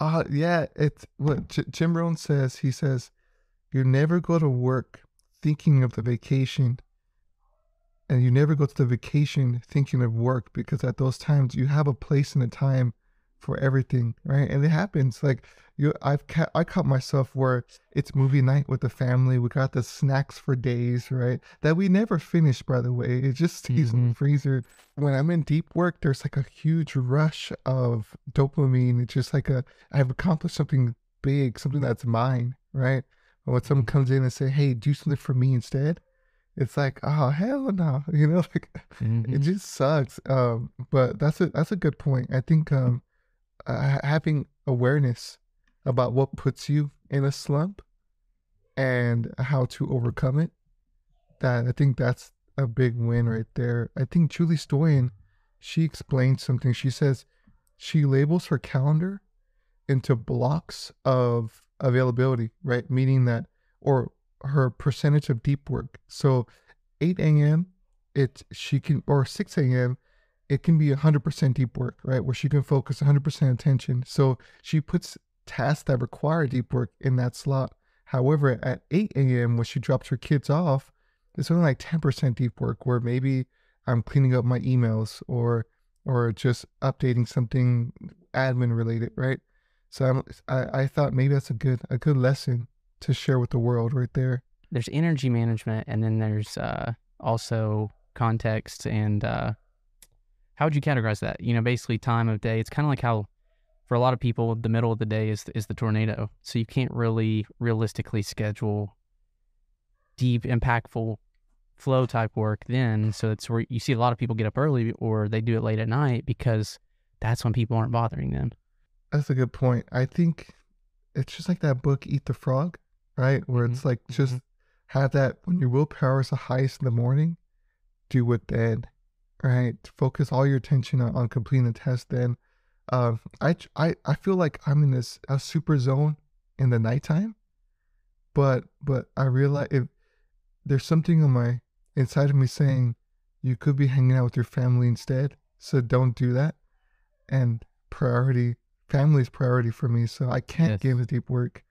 Uh yeah, it's what J- Jim Rohn says. He says, "You never go to work thinking of the vacation, and you never go to the vacation thinking of work because at those times you have a place and a time for everything, right? And it happens. Like you, I've ca- I caught myself where it's movie night with the family. We got the snacks for days, right? That we never finish, by the way. It just stays in the freezer. When I'm in deep work, there's like a huge rush of dopamine. It's just like a I've accomplished something big, something that's mine, right? But when someone comes in and say, "Hey, do something for me instead," it's like, oh hell no, you know, like it Mhm. just sucks. Um, but that's a that's a good point. I think um, uh, having awareness about what puts you in a slump and how to overcome it. That I think that's a big win right there. I think Julie Stoian, she explains something. She says she labels her calendar into blocks of availability, right? Meaning that, or her percentage of deep work. So 8 a.m., it she can, or 6 a.m., it can be 100% deep work, right? Where she can focus 100% attention. So she puts tasks that require deep work in that slot. However, at 8 a.m., when she drops her kids off, it's only like 10% deep work where maybe I'm cleaning up my emails or or just updating something admin related, right? So I'm, I I thought maybe that's a good a good lesson to share with the world right there. There's energy management, and then there's uh, also context and uh, how would you categorize that? You know, basically time of day. It's kind of like how, for a lot of people, the middle of the day is is the tornado. So you can't really realistically schedule deep, impactful flow type work then. So it's where you see a lot of people get up early or they do it late at night because that's when people aren't bothering them. That's a good point. I think it's just like that book Eat the Frog, right? Where mm-hmm. it's like mm-hmm. just have that when your willpower is the highest in the morning, do it then, right? Focus all your attention on, on completing the test then. Um, I, I, I feel like I'm in this a super zone in the nighttime, but but I realize if there's something on my inside of me saying you could be hanging out with your family instead, so don't do that. And priority, family is priority for me, so I can't Yes. give it deep work.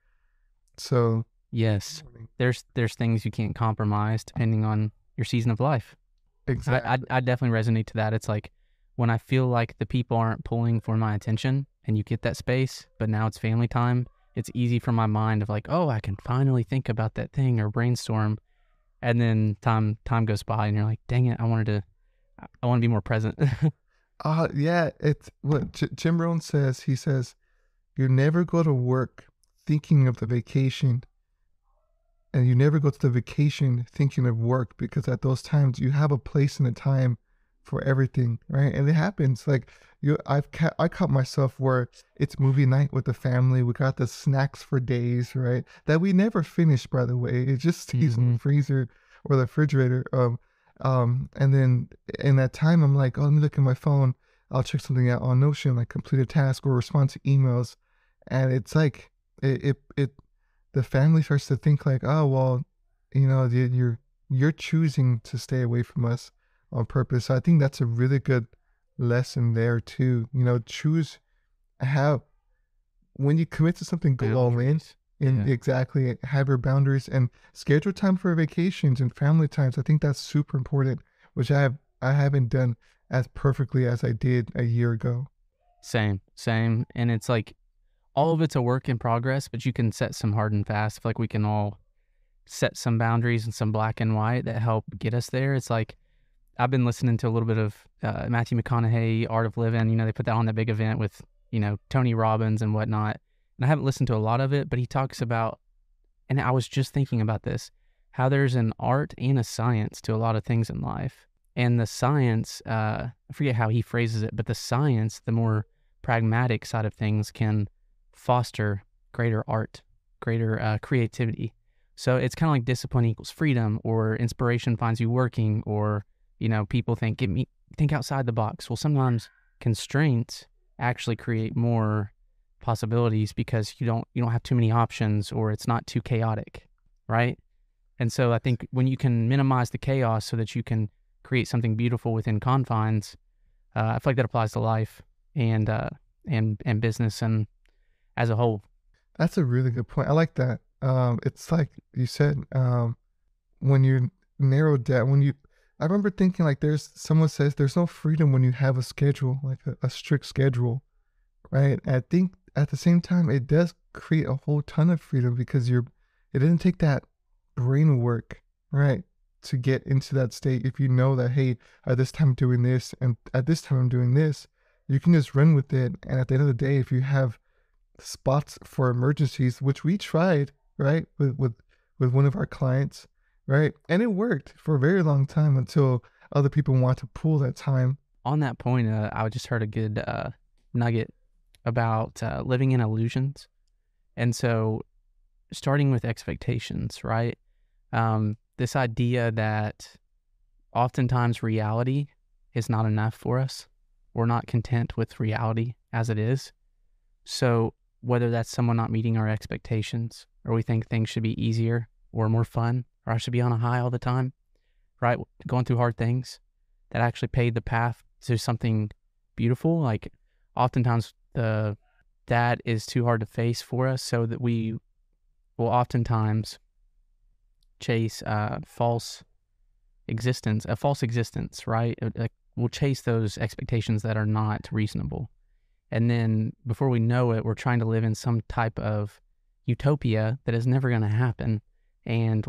So Yes, there's there's things you can't compromise depending on your season of life. Exactly. I, I I definitely resonate to that. It's like when I feel like the people aren't pulling for my attention, and you get that space, but now it's family time. It's easy for my mind of like, oh, I can finally think about that thing or brainstorm, and then time time goes by, and you're like, dang it, I wanted to, I- want to be more present. Uh yeah, it's what J- Jim Rohn says. He says, "You never go to work thinking of the vacation, and you never go to the vacation thinking of work because at those times you have a place and a time for everything, right? And it happens. Like you, I've ca- I caught myself where it's movie night with the family. We got the snacks for days, right? That we never finish, by the way. It just stays in the freezer or the refrigerator. Um, um, and then in that time, I'm like, oh, let me look at my phone. I'll check something out on Notion, like complete a task or respond to emails. And it's like, it, it, it the family starts to think like, oh, well, you know, you- you're, you're choosing to stay away from us on purpose. So I think that's a really good lesson there too. You know, choose, have, when you commit to something, go all in. And Yeah. exactly have your boundaries and schedule time for vacations and family times. I think that's super important, which I have I haven't done as perfectly as I did a year ago. Same, same. And it's like all of it's a work in progress, but you can set some hard and fast. Like we can all set some boundaries and some black and white that help get us there. It's like I've been listening to a little bit of uh, Matthew McConaughey, Art of Living. You know, they put that on that big event with, you know, Tony Robbins and whatnot. And I haven't listened to a lot of it, but he talks about, and I was just thinking about this, how there's an art and a science to a lot of things in life. And the science, uh, I forget how he phrases it, but the science, the more pragmatic side of things, can foster greater art, greater uh, creativity. So it's kind of like discipline equals freedom, or inspiration finds you working, or you know, people think get me think outside the box. Well, sometimes constraints actually create more possibilities because you don't you don't have too many options, or it's not too chaotic, right? And so I think when you can minimize the chaos so that you can create something beautiful within confines, uh, I feel like that applies to life and uh, and and business and as a whole. That's a really good point. I like that. Um, it's like you said, um, when you narrow down, when you, I remember thinking like there's someone says there's no freedom when you have a schedule, like a, a strict schedule, right? And I think at the same time it does create a whole ton of freedom because you're, it didn't take that brain work, right, to get into that state. If you know that hey, at this time I'm doing this, and at this time I'm doing this, you can just run with it. And at the end of the day, if you have spots for emergencies, which we tried, right, with with with one of our clients, right, and it worked for a very long time until other people want to pull that time. On that point, uh, I just heard a good uh, nugget about uh, living in illusions, and so starting with expectations, right? Um, this idea that oftentimes reality is not enough for us. We're not content with reality as it is. So whether that's someone not meeting our expectations or we think things should be easier or more fun or I should be on a high all the time, right? Going through hard things that actually paved the path to something beautiful. Like oftentimes the that is too hard to face for us so that we will oftentimes chase uh, false existence, a false existence, right? Like we'll chase those expectations that are not reasonable. And then before we know it, we're trying to live in some type of utopia that is never going to happen and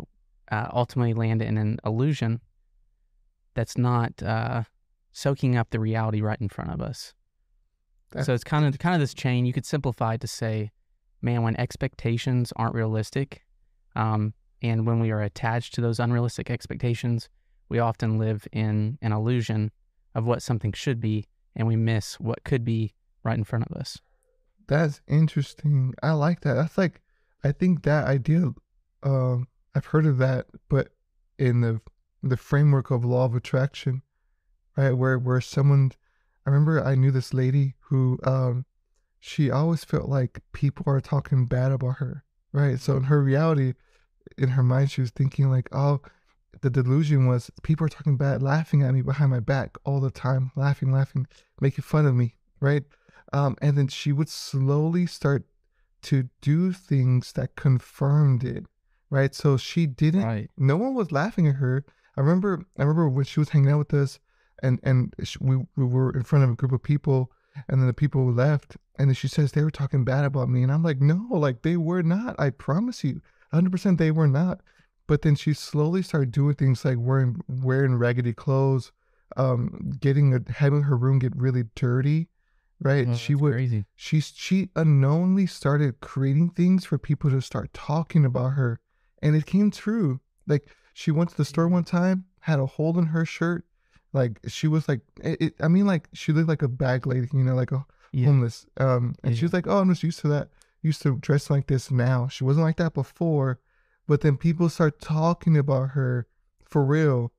uh, ultimately land in an illusion that's not uh, soaking up the reality right in front of us. That's, so it's kind of kind of this chain. You could simplify it to say, man, when expectations aren't realistic, um, and when we are attached to those unrealistic expectations, we often live in an illusion of what something should be, and we miss what could be right in front of us. That's interesting. I like that. That's like, I think that idea, um, I've heard of that, but in the the framework of law of attraction, right? Where where someone, I remember I knew this lady who, um, she always felt like people are talking bad about her, right? So in her reality, in her mind, she was thinking like, oh, the delusion was people are talking bad, laughing at me behind my back all the time, laughing, laughing, making fun of me, right? Um, and then she would slowly start to do things that confirmed it, right? So she didn't. Right. No one was laughing at her. I remember. I remember when she was hanging out with us, and and she, we we were in front of a group of people, and then the people left, and then she says they were talking bad about me, and I'm like, no, like they were not. I promise you, 100 percent they were not. But then she slowly started doing things like wearing wearing raggedy clothes, um, getting a, having her room get really dirty, right? Oh, she would crazy. she she unknowingly started creating things for people to start talking about her, and it came true. Like she went to the store one time, had a hole in her shirt, like she was like, it, it, I mean, like she looked like a bag lady, you know, like a yeah. homeless. Um, and yeah. she was like, oh, I'm just used to that. Used to dress like this now. She wasn't like that before, but then people start talking about her for real.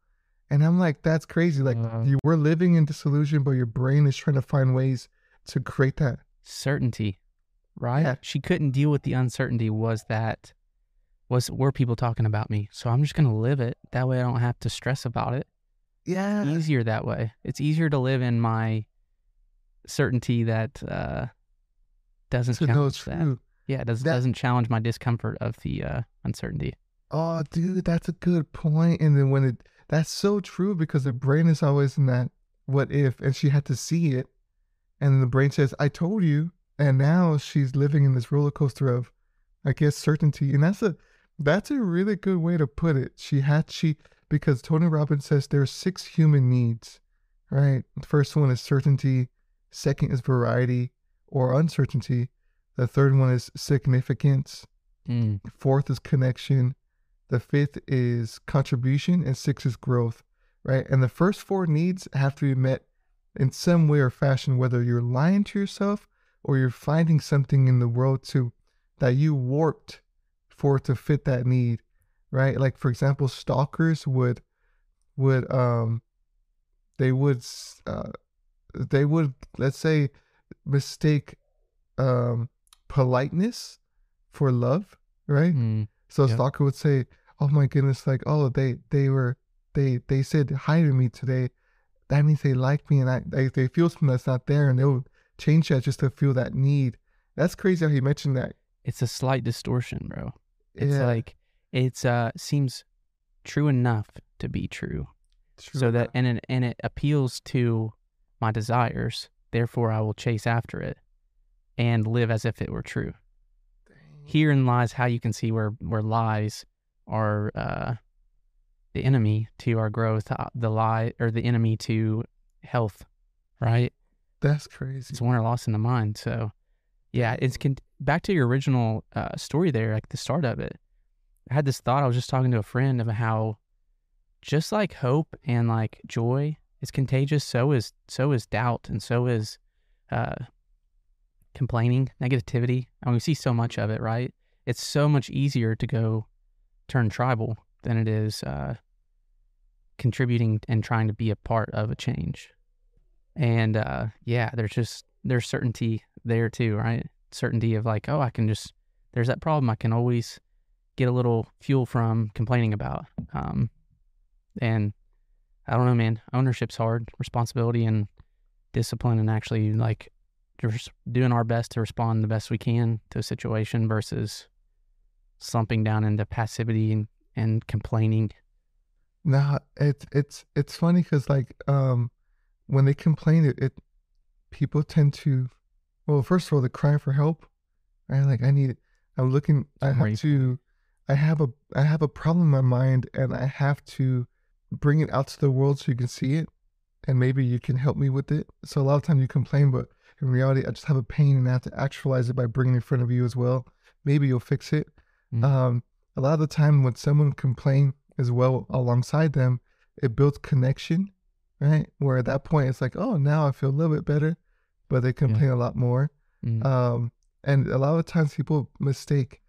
And I'm like, that's crazy. Like uh, you were living in disillusion, but your brain is trying to find ways to create that certainty, right? Yeah. She couldn't deal with the uncertainty. Was that was were people talking about me? So I'm just gonna live it. That way I don't have to stress about it. Yeah, it's easier that way. It's easier to live in my certainty that uh, doesn't so challenge that. Yeah, it does, that, doesn't challenge my discomfort of the uh, uncertainty. Oh, dude, that's a good point. And then when it that's so true because the brain is always in that what if, and she had to see it and the brain says, I told you. And now she's living in this roller coaster of, I guess, certainty. And that's a that's a really good way to put it. She had she because Tony Robbins says there are six human needs, right? The first one is certainty, second is variety or uncertainty. The third one is significance. Mm. Fourth is connection. The fifth is contribution, and six is growth, right? And the first four needs have to be met in some way or fashion, whether you're lying to yourself or you're finding something in the world to that you warped for to fit that need, right? Like for example, stalkers would would um they would uh they would let's say mistake um politeness for love, right? Mm, so a stalker would say, "Oh my goodness, like oh they they were they they said hi to me today that means they like me and I, they, they feel something that's not there and they'll change that just to feel that need That's crazy how you mentioned that. It's a slight distortion, bro. It's Yeah, like it's uh seems true enough to be true. true so that enough. and it and it appeals to my desires. Therefore I will chase after it and live as if it were true. Dang. Herein lies how you can see where where lies are uh the enemy to our growth, uh, the lie or the enemy to health, right? That's crazy. It's won or lost in the mind. So, yeah, it's con- back to your original uh, story there, like the start of it. I had this thought. I was just talking to a friend of how, just like hope and like joy is contagious, so is so is doubt, and so is uh, complaining, negativity. And we see so much of it, right? It's so much easier to go turn tribal than it is uh, contributing and trying to be a part of a change. And uh, yeah, there's just there's certainty there too, right? Certainty of like, oh, I can just there's that problem I can always get a little fuel from complaining about. Um, and I don't know, man. Ownership's hard, responsibility and discipline, and actually like just doing our best to respond the best we can to a situation versus slumping down into passivity and, and complaining. Nah, it's it's it's funny because like um when they complain, it, it people tend to well first of all they're crying for help, right? Like I need I'm looking I have to I have a I have a problem in my mind and I have to bring it out to the world so you can see it and maybe you can help me with it. So a lot of times you complain, but in reality I just have a pain and I have to actualize it by bringing it in front of you as well. Maybe you'll fix it. Mm. Um, a lot of the time when someone complain as well alongside them, it builds connection, right? Where at that point it's like, oh, now I feel a little bit better, but they complain a lot more. Mm. Um, and a lot of times people mistake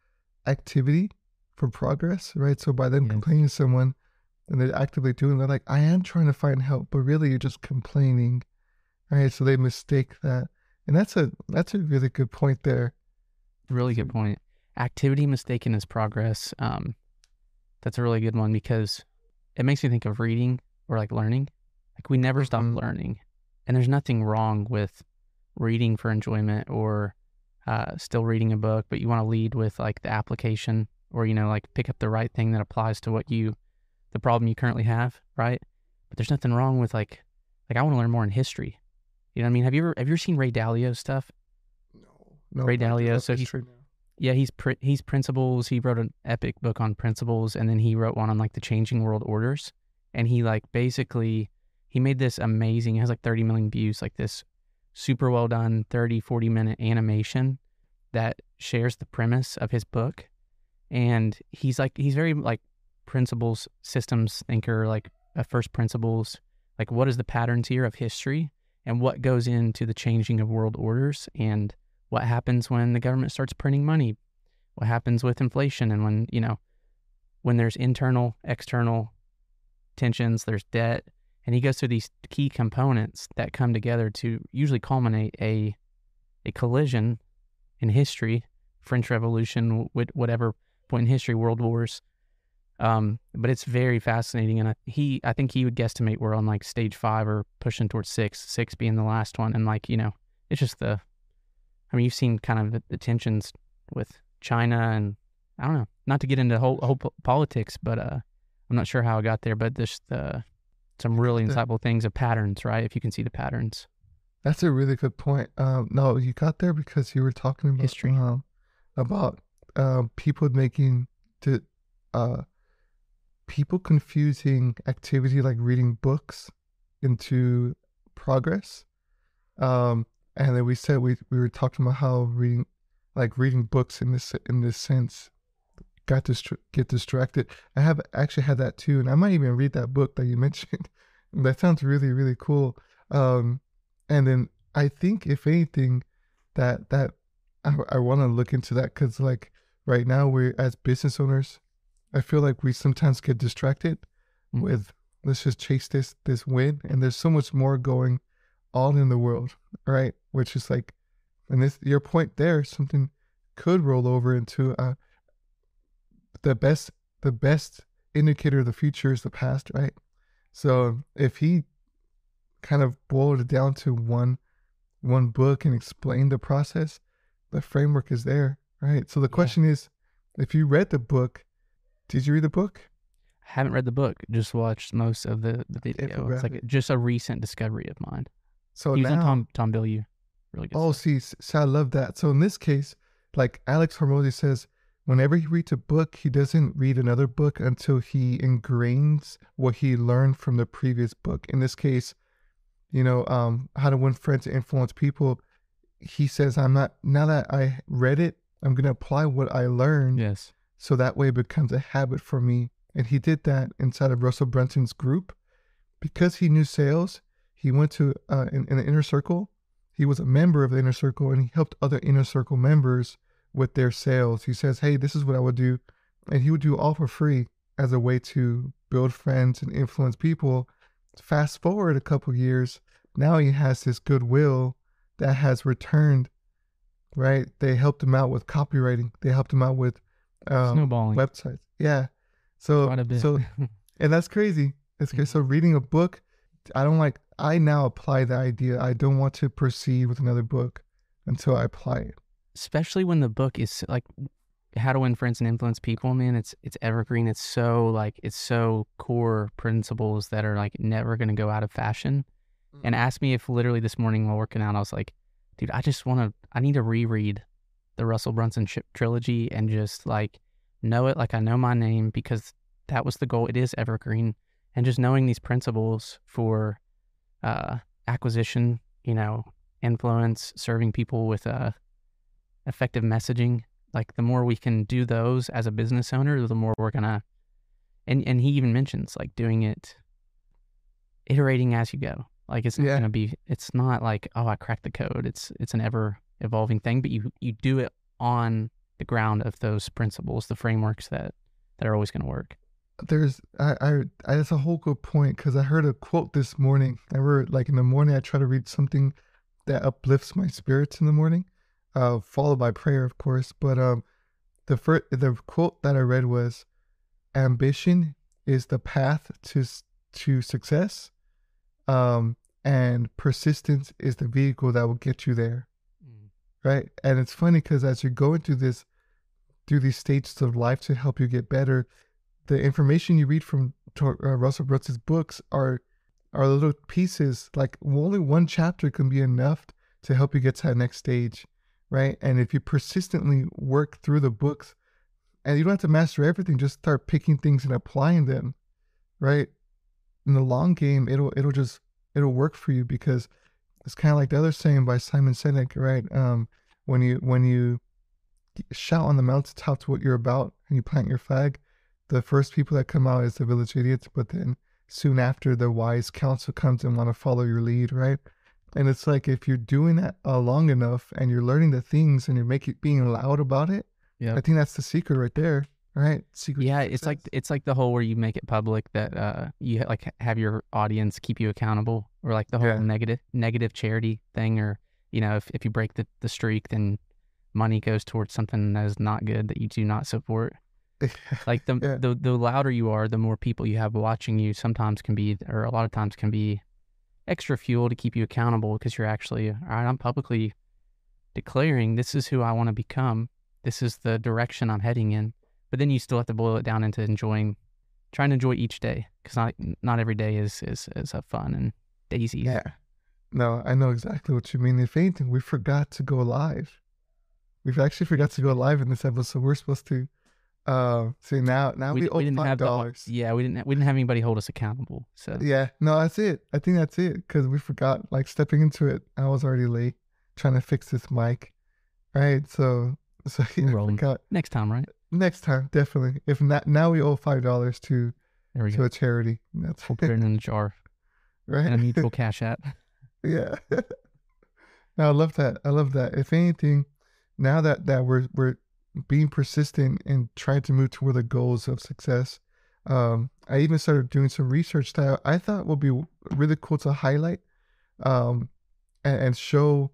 activity for progress, right? So by them Yes. complaining to someone and they're actively doing, they're like, I am trying to find help, but really you're just complaining, right? So they mistake that, and that's a that's a really good point there. Really good point. Activity mistaken as progress. Um, that's a really good one because it makes me think of reading or like learning. Like we never stop Mhm. learning, and there's nothing wrong with reading for enjoyment or uh, still reading a book, but you want to lead with like the application or you know like pick up the right thing that applies to what you, the problem you currently have, right? But there's nothing wrong with like, like I want to learn more in history. You know what I mean? Have you ever have you ever seen Ray Dalio stuff? No, no, Ray Dalio, so he's- now. Yeah, he's pr- he's principles. He wrote an epic book on principles, and then he wrote one on like the changing world orders. And he like basically he made this amazing. It has like 30 million views. Like this super well done 30 40 minute animation that shares the premise of his book. And he's like he's very like principles systems thinker, like uh, first principles. Like what is the patterns here of history, and what goes into the changing of world orders, and what happens when the government starts printing money? What happens with inflation? And when you know when there's internal external tensions there's debt. And he goes through these key components that come together to usually culminate a a collision in history french revolution wh- whatever point in history world wars. Um but it's very fascinating. And I, he i think he would guesstimate we're on like stage five or pushing towards six six being the last one. And like you know it's just the I mean, you've seen kind of the, the tensions with China, and I don't know, not to get into whole, whole politics, but uh, I'm not sure how I got there. But there's the some really insightful things of patterns, right? If you can see the patterns, That's a really good point. Um, no, you got there because you were talking about History. um, about um, people making to uh, people confusing activity like reading books into progress. Um, and then we said we we were talking about how reading like reading books in this in this sense got distra- get distracted. I have actually had that too, and I might even read that book that you mentioned. that sounds really really cool. Um, and then I think if anything, that that I, I want to look into that because like right now we're as business owners, I feel like we sometimes get distracted Mhm. with let's just chase this this win, and there's so much more going on in the world, right? Which is like, and this your point there, something could roll over into uh the best the best indicator of the future is the past, right? So if he kind of boiled it down to one one book and explained the process, the framework is there, right? So the Yeah. question is, if you read the book, did you read the book? I haven't read the book, just watched most of the, the video. It's like just a recent discovery of mine. So he was now, Tom Tom Bilyeu. Really good. oh, stuff. see, so I love that. So in this case, like Alex Hormozi says, whenever he reads a book, he doesn't read another book until he ingrains what he learned from the previous book. In this case, you know, um, how to win friends and influence people. He says, I'm not, now that I read it, I'm going to apply what I learned yes. so that way it becomes a habit for me. And he did that inside of Russell Brunson's group. Because he knew sales, he went to uh, in, in the inner circle. He was a member of the inner circle and he helped other inner circle members with their sales. He says, Hey, this is what I would do. And he would do all for free as a way to build friends and influence people. Fast forward a couple years, now he has this goodwill that has returned, right? They helped him out with copywriting, they helped him out with um, Snowballing. websites. Yeah. So, Quite a bit. so, and that's crazy. It's crazy. So reading a book, I don't like, I now apply the idea. I don't want to proceed with another book until I apply it. Especially when the book is like how to win friends and influence people, man. It's it's evergreen. It's so like it's so core principles that are like never gonna go out of fashion. And mm. asked me if literally this morning while working out, I was like, dude, I just want to, I need to reread the Russell Brunson sh- trilogy and just like know it like I know my name because that was the goal. It is evergreen. And just knowing these principles for uh, acquisition, you know, influence, serving people with uh, effective messaging, like the more we can do those as a business owner, the more we're going to, and, and he even mentions like doing it, iterating as you go. Like it's not Yeah. going to be, it's not like, oh, I cracked the code. It's, it's an ever evolving thing, but you, you do it on the ground of those principles, the frameworks that, that are always going to work. There's, I, I, I, that's a whole good point because I heard a quote this morning. I heard like in the morning, I try to read something that uplifts my spirits in the morning, uh, followed by prayer, of course. But um, the first, the quote that I read was, "Ambition is the path to to success, um, and persistence is the vehicle that will get you there." right? And it's funny because as you're going through this, through these stages of life to help you get better, the information you read from uh, Russell Brunson's books are are little pieces. Like only one chapter can be enough to help you get to that next stage, right? And if you persistently work through the books, and you don't have to master everything, just start picking things and applying them, right? In the long game, it'll it'll just it'll work for you because it's kind of like the other saying by Simon Sinek, right? Um, when you when you shout on the mountaintops what you're about and you plant your flag, the first people that come out is the village idiots, but then soon after the wise council comes and want to follow your lead, right? And it's like if you're doing that uh, long enough and you're learning the things and you're making being loud about it, Yeah. I think that's the secret right there, right? Secret. Yeah, it's like it's like the whole where you make it public that uh you like have your audience keep you accountable, or like the whole Yeah. negative negative charity thing, or you know if if you break the the streak, then money goes towards something that is not good that you do not support. Like the Yeah. the the louder you are, the more people you have watching you. Sometimes can be, or a lot of times can be, extra fuel to keep you accountable because you're actually all right. I'm publicly declaring this is who I want to become. This is the direction I'm heading in. But then you still have to boil it down into enjoying, trying to enjoy each day because not not every day is is is a fun and daisy. Yeah. No, I know exactly what you mean. If anything, we forgot to go live. We've actually forgot to go live in this episode. We're supposed to uh see now now we, we, owe we didn't five have the, dollars. yeah we didn't we didn't have anybody hold us accountable. So Yeah, no, that's it. I think that's it because we forgot. Like stepping into it, I was already late trying to fix this mic. Right, so so yeah, I rolling. forgot. next time, right? Next time, definitely. If not, now we owe five dollars to There we to go. a charity. That's We'll put it in a jar right? and a mutual cash app. Yeah. no, I love that. I love that. If anything, now that that we're we're being persistent and trying to move toward the goals of success, um, I even started doing some research that I thought would be really cool to highlight, um, and, and show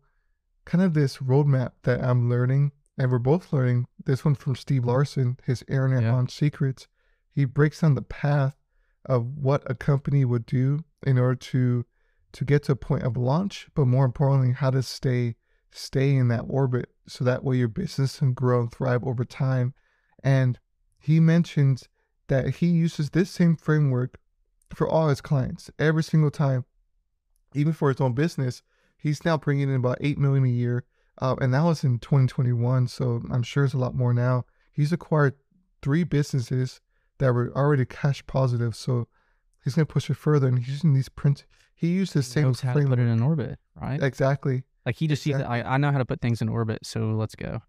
kind of this roadmap that I'm learning, and we're both learning. This one from Steve Larsen, his Internet Yeah. on Secrets. He breaks down the path of what a company would do in order to to get to a point of launch, but more importantly, how to stay stay in that orbit so that way your business can grow and thrive over time. And he mentions that he uses this same framework for all his clients every single time, even for his own business. He's now bringing in about 8 million a year. Uh, and that was in 2021. So I'm sure it's a lot more now. He's acquired three businesses that were already cash positive. So he's going to push it further. And he's using these prints. He used the same knows how to put framework. it in orbit, right? Exactly. Like he just sees I, I know how to put things in orbit, so let's go.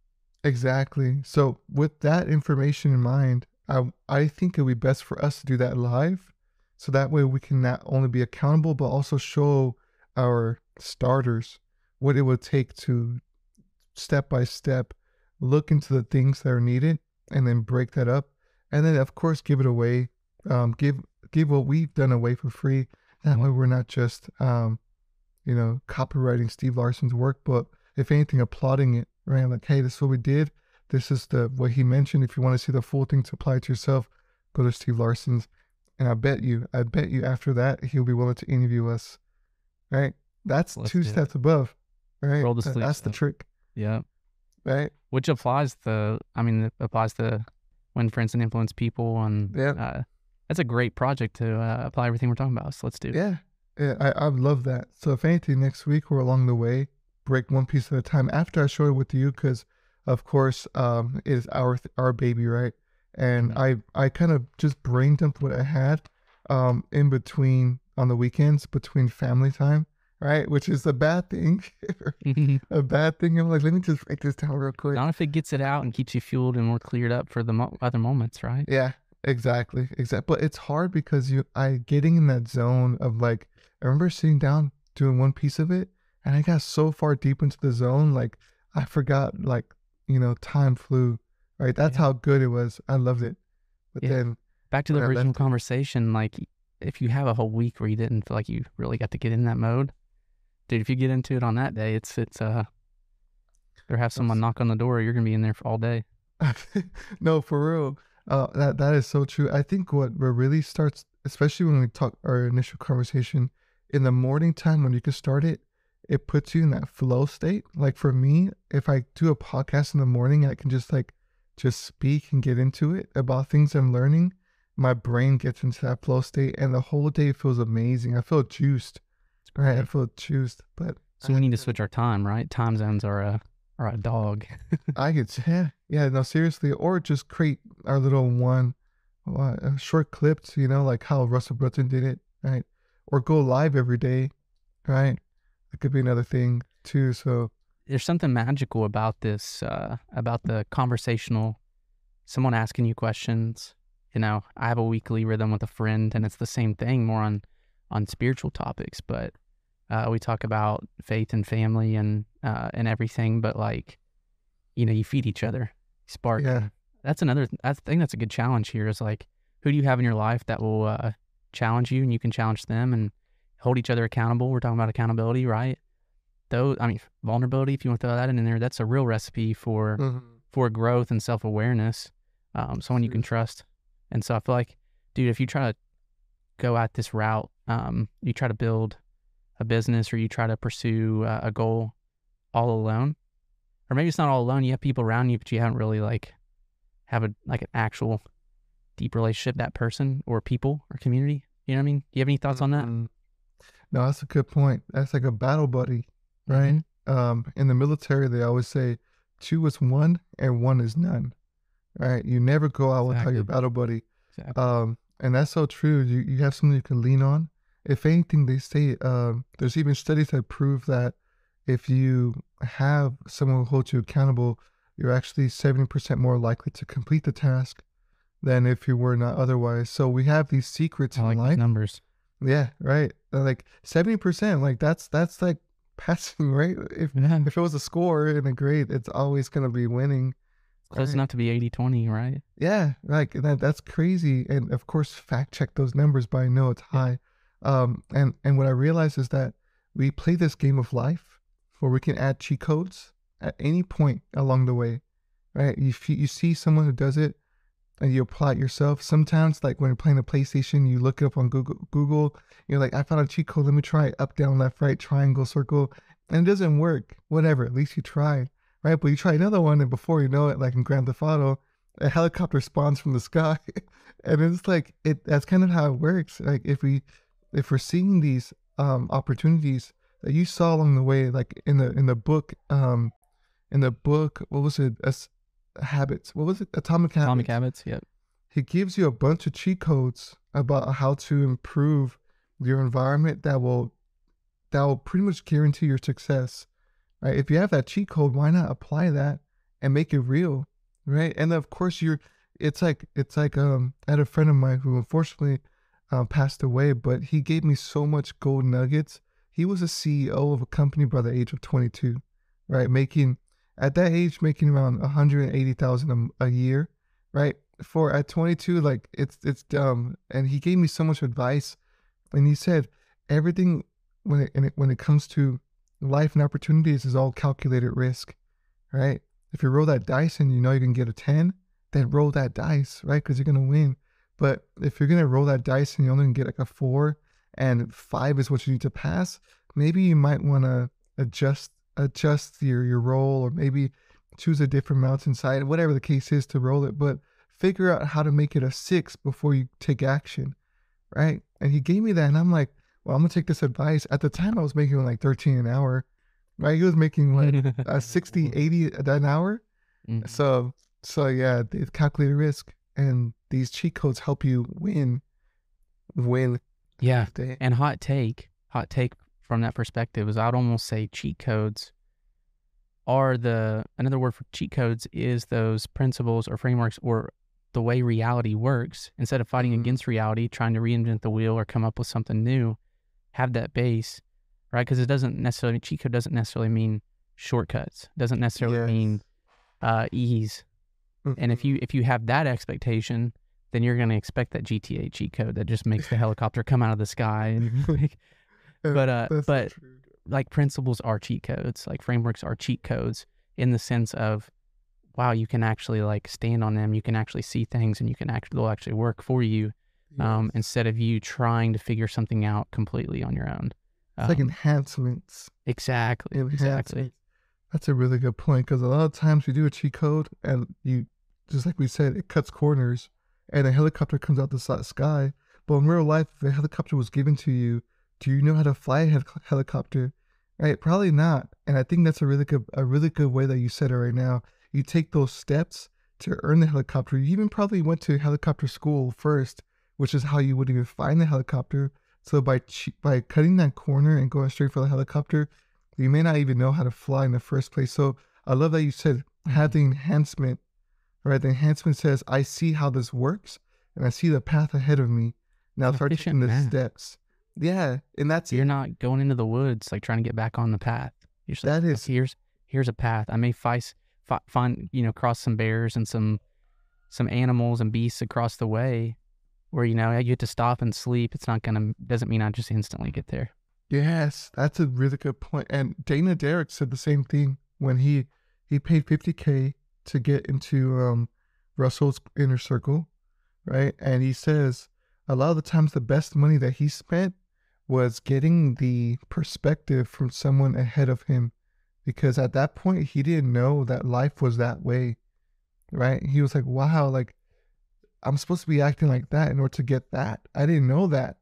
Exactly. So with that information in mind, I I think it would be best for us to do that live, so that way we can not only be accountable but also show our starters what it would take to step by step look into the things that are needed and then break that up, and then of course give it away, um, give give what we've done away for free. That way we're not just um, you know, copywriting Steve Larsen's workbook. if anything, applauding it, right? Like, hey, this is what we did. This is the what he mentioned. If you want to see the full thing to apply to yourself, go to Steve Larsen's. And I bet you, I bet you after that, he'll be willing to interview us. Right? That's Let's two do it. steps above. Right? Roll the sleeves That's the trick. Yeah. Right? Which applies the I mean it applies to when friends and influence people and Yeah. uh, that's a great project to uh, apply everything we're talking about. So let's do it. Yeah. Yeah, I, I love that. So if anything, next week or along the way, break one piece at a time after I show it with you, because of course, um, it is our th- our baby, right? And Mhm. I I kind of just brain dumped what I had, um, in between on the weekends between family time, right? Which is a bad thing, a bad thing. I'm like, let me just write this down real quick. Not if it gets it out and keeps you fueled and more cleared up for the mo- other moments, right? Yeah, exactly, exactly. But it's hard because you, I getting in that zone of like, I remember sitting down doing one piece of it, and I got so far deep into the zone, like I forgot, like you know, time flew. Right, that's Yeah. how good it was. I loved it. But Yeah. then, Back to the original conversation, like if you have a whole week where you didn't feel like you really got to get in that mode, dude, if you get into it on that day, it's it's uh, or have someone knock on the door, you're gonna be in there for all day. no, for real. Uh, that that is so true. I think what what really starts, especially when we talk our initial conversation, in the morning time when you can start it, it puts you in that flow state. Like for me, if I do a podcast in the morning, I can just like just speak and get into it about things I'm learning. My brain gets into that flow state, and the whole day feels amazing. I feel juiced. Right, I feel juiced. But So we need to switch our time, right? Time zones are a are a dog. I could, yeah, yeah, no, seriously, or just create our little one, uh, uh, short clips, you know, like how Russell Brunson did it, right? Or go live every day, right? That could be another thing too. So There's something magical about this, uh, about the conversational, someone asking you questions. You know, I have a weekly rhythm with a friend, and it's the same thing, more on on spiritual topics, but uh, we talk about faith and family and uh, and everything. But like, you know, you feed each other, spark. yeah, that's another i think that's a good challenge here is like who do you have in your life that will uh, challenge you and you can challenge them and hold each other accountable. We're talking about accountability right? Though i mean vulnerability if you want to throw that in there that's a real recipe for mhm, for growth and self-awareness um, someone you can trust. And so i feel like dude if you try to go at this route um, you try to build a business or you try to pursue uh, a goal all alone or maybe it's not all alone you have people around you but you haven't really like have a like an actual deep relationship that person or people or community you know what i mean do you have any thoughts on that mhm. No, that's a good point. That's like a battle buddy, right? Mhm. Um, in the military, they always say two is one and one is none, right? You never go out without your battle buddy. Exactly. Um, and that's so true. You you have someone you can lean on. If anything, they say um, there's even studies that prove that if you have someone who holds you accountable, you're actually seventy percent more likely to complete the task than if you were not otherwise. So we have these secrets i in like life. these numbers Yeah, right. Like seventy percent, like that's that's like passing, right? If yeah if it was a score in a grade, it's always gonna be winning. close right? enough to be 80-20 right Yeah, like that that's crazy. And of course, fact check those numbers, but I know it's high. Um, and and what I realize is that we play this game of life where we can add cheat codes at any point along the way, right? You f- you see someone who does it, and you apply it yourself. Sometimes, like when you're playing the PlayStation, you look it up on Google. Google, you're like, I found a cheat code. Let me try it. Up, down, left, right, triangle, circle, and it doesn't work. Whatever. At least you tried, right? But you try another one, and before you know it, like in Grand Theft Auto, a helicopter spawns from the sky, and it's like it. That's kind of how it works. Like if we, if we're seeing these um opportunities that you saw along the way, like in the in the book, um, in the book, what was it? As habits. What was it? Atomic habits. Atomic habits. Yep. He gives you a bunch of cheat codes about how to improve your environment that will that will pretty much guarantee your success. Right? If you have that cheat code, why not apply that and make it real? Right? And of course you're it's like it's like um I had a friend of mine who unfortunately uh, passed away, but he gave me so much gold nuggets. He was a CEO of a company by the age of 22, right? Making at that age making around 180,000 a year, right? For at 22 like it's it's dumb and he gave me so much advice and he said everything when it, it when it comes to life and opportunities is all calculated risk, right? If you roll that dice and you know you can get a 10, then roll that dice, right? Because you're going to win. But if you're going to roll that dice and you only get like a four and five is what you need to pass, maybe you might want to adjust adjust your, your roll or maybe choose a different mountain side, whatever the case is to roll it. But figure out how to make it a six before you take action, right? And he gave me that. And I'm like, well, I'm going to take this advice. At the time, I was making like 13 an hour, right? He was making like a 60, 80 an hour. Mhm. So, so yeah, it's calculated risk, and these cheat codes help you win, win. Yeah. And hot take, hot take from that perspective is I'd almost say cheat codes are the another word for cheat codes is those principles or frameworks or the way reality works. Instead of fighting Mhm. against reality, trying to reinvent the wheel or come up with something new, have that base, right? Because it doesn't necessarily cheat code doesn't necessarily mean shortcuts. Doesn't necessarily Yes. mean uh, ease. And if you if you have that expectation, then you're going to expect that GTA cheat code that just makes the helicopter come out of the sky. And like, but uh, that's but true. like principles are cheat codes, like frameworks are cheat codes in the sense of, wow, you can actually like stand on them. You can actually see things, and you can actually they'll actually work for you um, instead of you trying to figure something out completely on your own. it's like Um, enhancements. exactly, exactly. That's a really good point because a lot of times you do a cheat code and you, just like we said, it cuts corners and a helicopter comes out the sky. But in real life, if a helicopter was given to you, do you know how to fly a helicopter? Right? Probably not. And I think that's a really good, a really good way that you said it right now. You take those steps to earn the helicopter. You even probably went to helicopter school first, which is how you would even find the helicopter. So by by cutting that corner and going straight for the helicopter, you may not even know how to fly in the first place. So I love that you said have the enhancement, right? The enhancement says, I see how this works and I see the path ahead of me. Now start taking the math. steps. Yeah. And that's You're it. not going into the woods like trying to get back on the path. You're just like, That "Oh, is- here's here's a path. I may find find you know cross some bears and some some animals and beasts across the way, where you know you have to stop and sleep. It's not gonna doesn't mean I just instantly get there. Yes, that's a really good point. And Dana Derrick said the same thing when he he paid 50k to get into um Russell's inner circle, right? And he says a lot of the times the best money that he spent was getting the perspective from someone ahead of him because at that point he didn't know that life was that way, right? He was like, "Wow, like I'm supposed to be acting like that in order to get that. I didn't know that."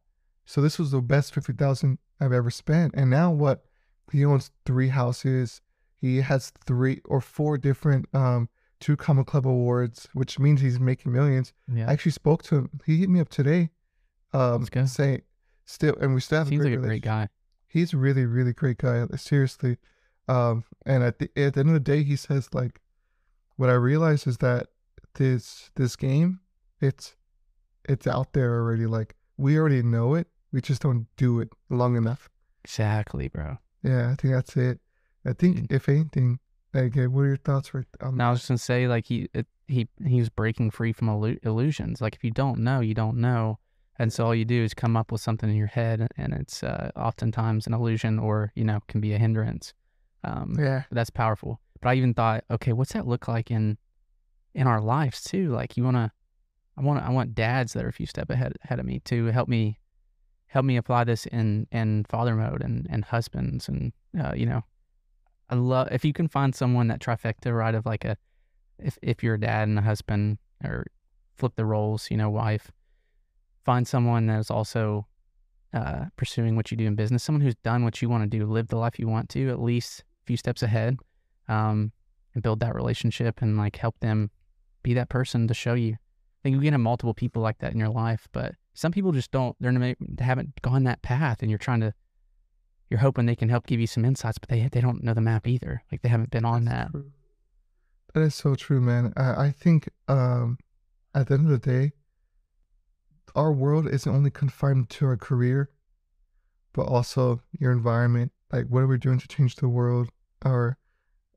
So this was the best 50,000 I've ever spent. And now what? He owns three houses. He has three or four different um two Comma Club awards, which means he's making millions. Yeah, I actually spoke to him. He hit me up today. Um saying still and we still have seems a like great a great guy. He's a really, really great guy. Seriously. Um and at the at the end of the day he says like what I realize is that this this game, it's it's out there already. Like we already know it. We just don't do it long enough. Exactly, bro. Yeah, I think that's it. I think if anything, like, what are your thoughts right on Now I was just gonna say like he it, he he was breaking free from illu- illusions. Like if you don't know, you don't know, and so all you do is come up with something in your head, and it's uh, oftentimes an illusion or you know can be a hindrance. Um, Yeah, that's powerful. But I even thought, okay, what's that look like in in our lives too? Like you wanna, I want I want dads that are a few step ahead ahead of me to help me help me apply this in in father mode and and husbands and uh, you know I love if you can find someone that trifecta, right? Of like a, if if you're a dad and a husband, or flip the roles, you know, wife, find someone that is also uh, pursuing what you do in business, someone who's done what you want to do, live the life you want to, at least a few steps ahead, um, and build that relationship and like help them be that person to show you. I think you can have multiple people like that in your life, but some people just don't. They're they haven't gone that path, and you're trying to. You're hoping they can help give you some insights, but they they don't know the map either. Like they haven't been on That's that. true. That is so true, man. I, I think um, at the end of the day, our world isn't only confined to our career, but also your environment. Like, what are we doing to change the world? Our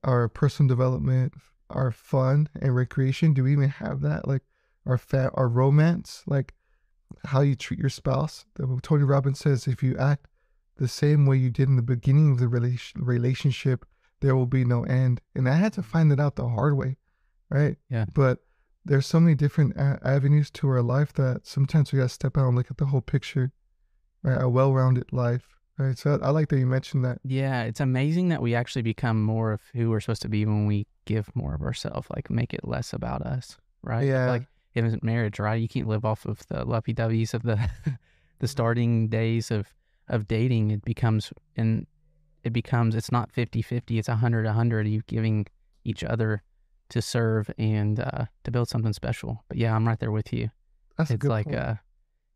our personal development, our fun and recreation. Do we even have that? Like, our fat, our romance, like how you treat your spouse. Tony Robbins says, if you act the same way you did in the beginning of the relation, relationship, there will be no end. And I had to find it out the hard way, right? Yeah. But there's so many different a- avenues to our life that sometimes we gotta step out and look at the whole picture, right? A well-rounded life, right? So I, I like that you mentioned that. Yeah, it's amazing that we actually become more of who we're supposed to be when we give more of ourselves, like make it less about us, right? Yeah. Like in marriage, right? You can't live off of the lovey doveys of the the mm-hmm. starting days of of dating. It becomes and it becomes it's not 50-50, it's 100 100 you giving each other to serve and uh to build something special. But yeah, I'm right there with you. That's a it's good like point. uh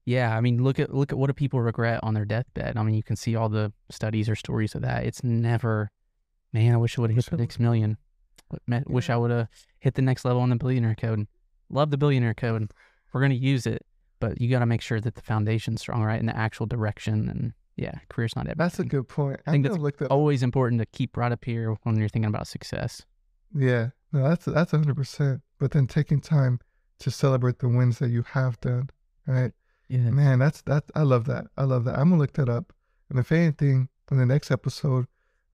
yeah i mean look at look at what do people regret on their deathbed i mean you can see all the studies or stories of that it's never man i wish i would have hit the next million wish i would have hit the next level on the billionaire code love the billionaire code we're going to use it but you got to make sure that the foundation's strong right in the actual direction and yeah career's not it. That's a good point. I think think that's I've looked at always important to keep right up here when you're thinking about success Yeah, no, that's that's hundred percent. But then taking time to celebrate the wins that you have done, right? yeah Man, that's that. I love that. I love that. I'm gonna look that up. And if anything, in the next episode,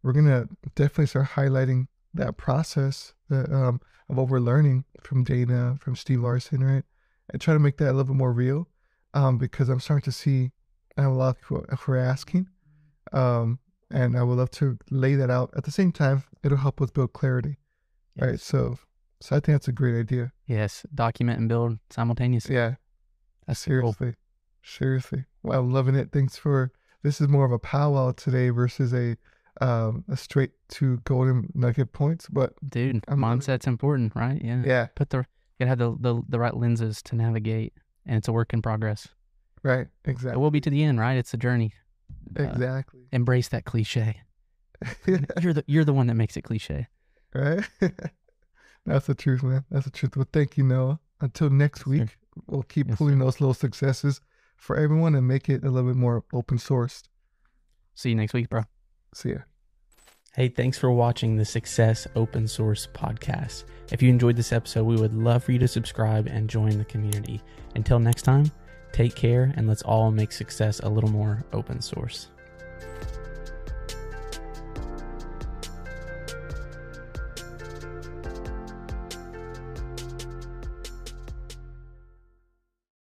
we're gonna definitely start highlighting that process that um of what we're learning from Dana, from Steve Larsen, right? And try to make that a little bit more real. Um, because I'm starting to see I have a lot of people who are asking. Um, and I would love to lay that out. At the same time, it'll help us build clarity. Right. yes. So, so I think that's a great idea. yes document and build simultaneously Yeah. that's cool. Seriously. Seriously. Well, I'm loving it. Thanks for this is more of a powwow today versus a um a straight to golden nugget points. But dude I'm mindset's important right yeah yeah, put the you gotta have the, the the right lenses to navigate and it's a work in progress right. Exactly. It will be to the end right it's a journey Exactly. embrace that cliche you're the you're the one that makes it cliche right? That's the truth, man. That's the truth. Well, thank you, Noah. Until next Yes, sir. week, we'll keep Yes, pulling sir. those little successes for everyone and make it a little bit more open sourced. see you next week bro See ya. Hey, thanks for watching the Success Open Source podcast. If you enjoyed this episode, we would love for you to subscribe and join the community. Until next time, take care and let's all make success a little more open source.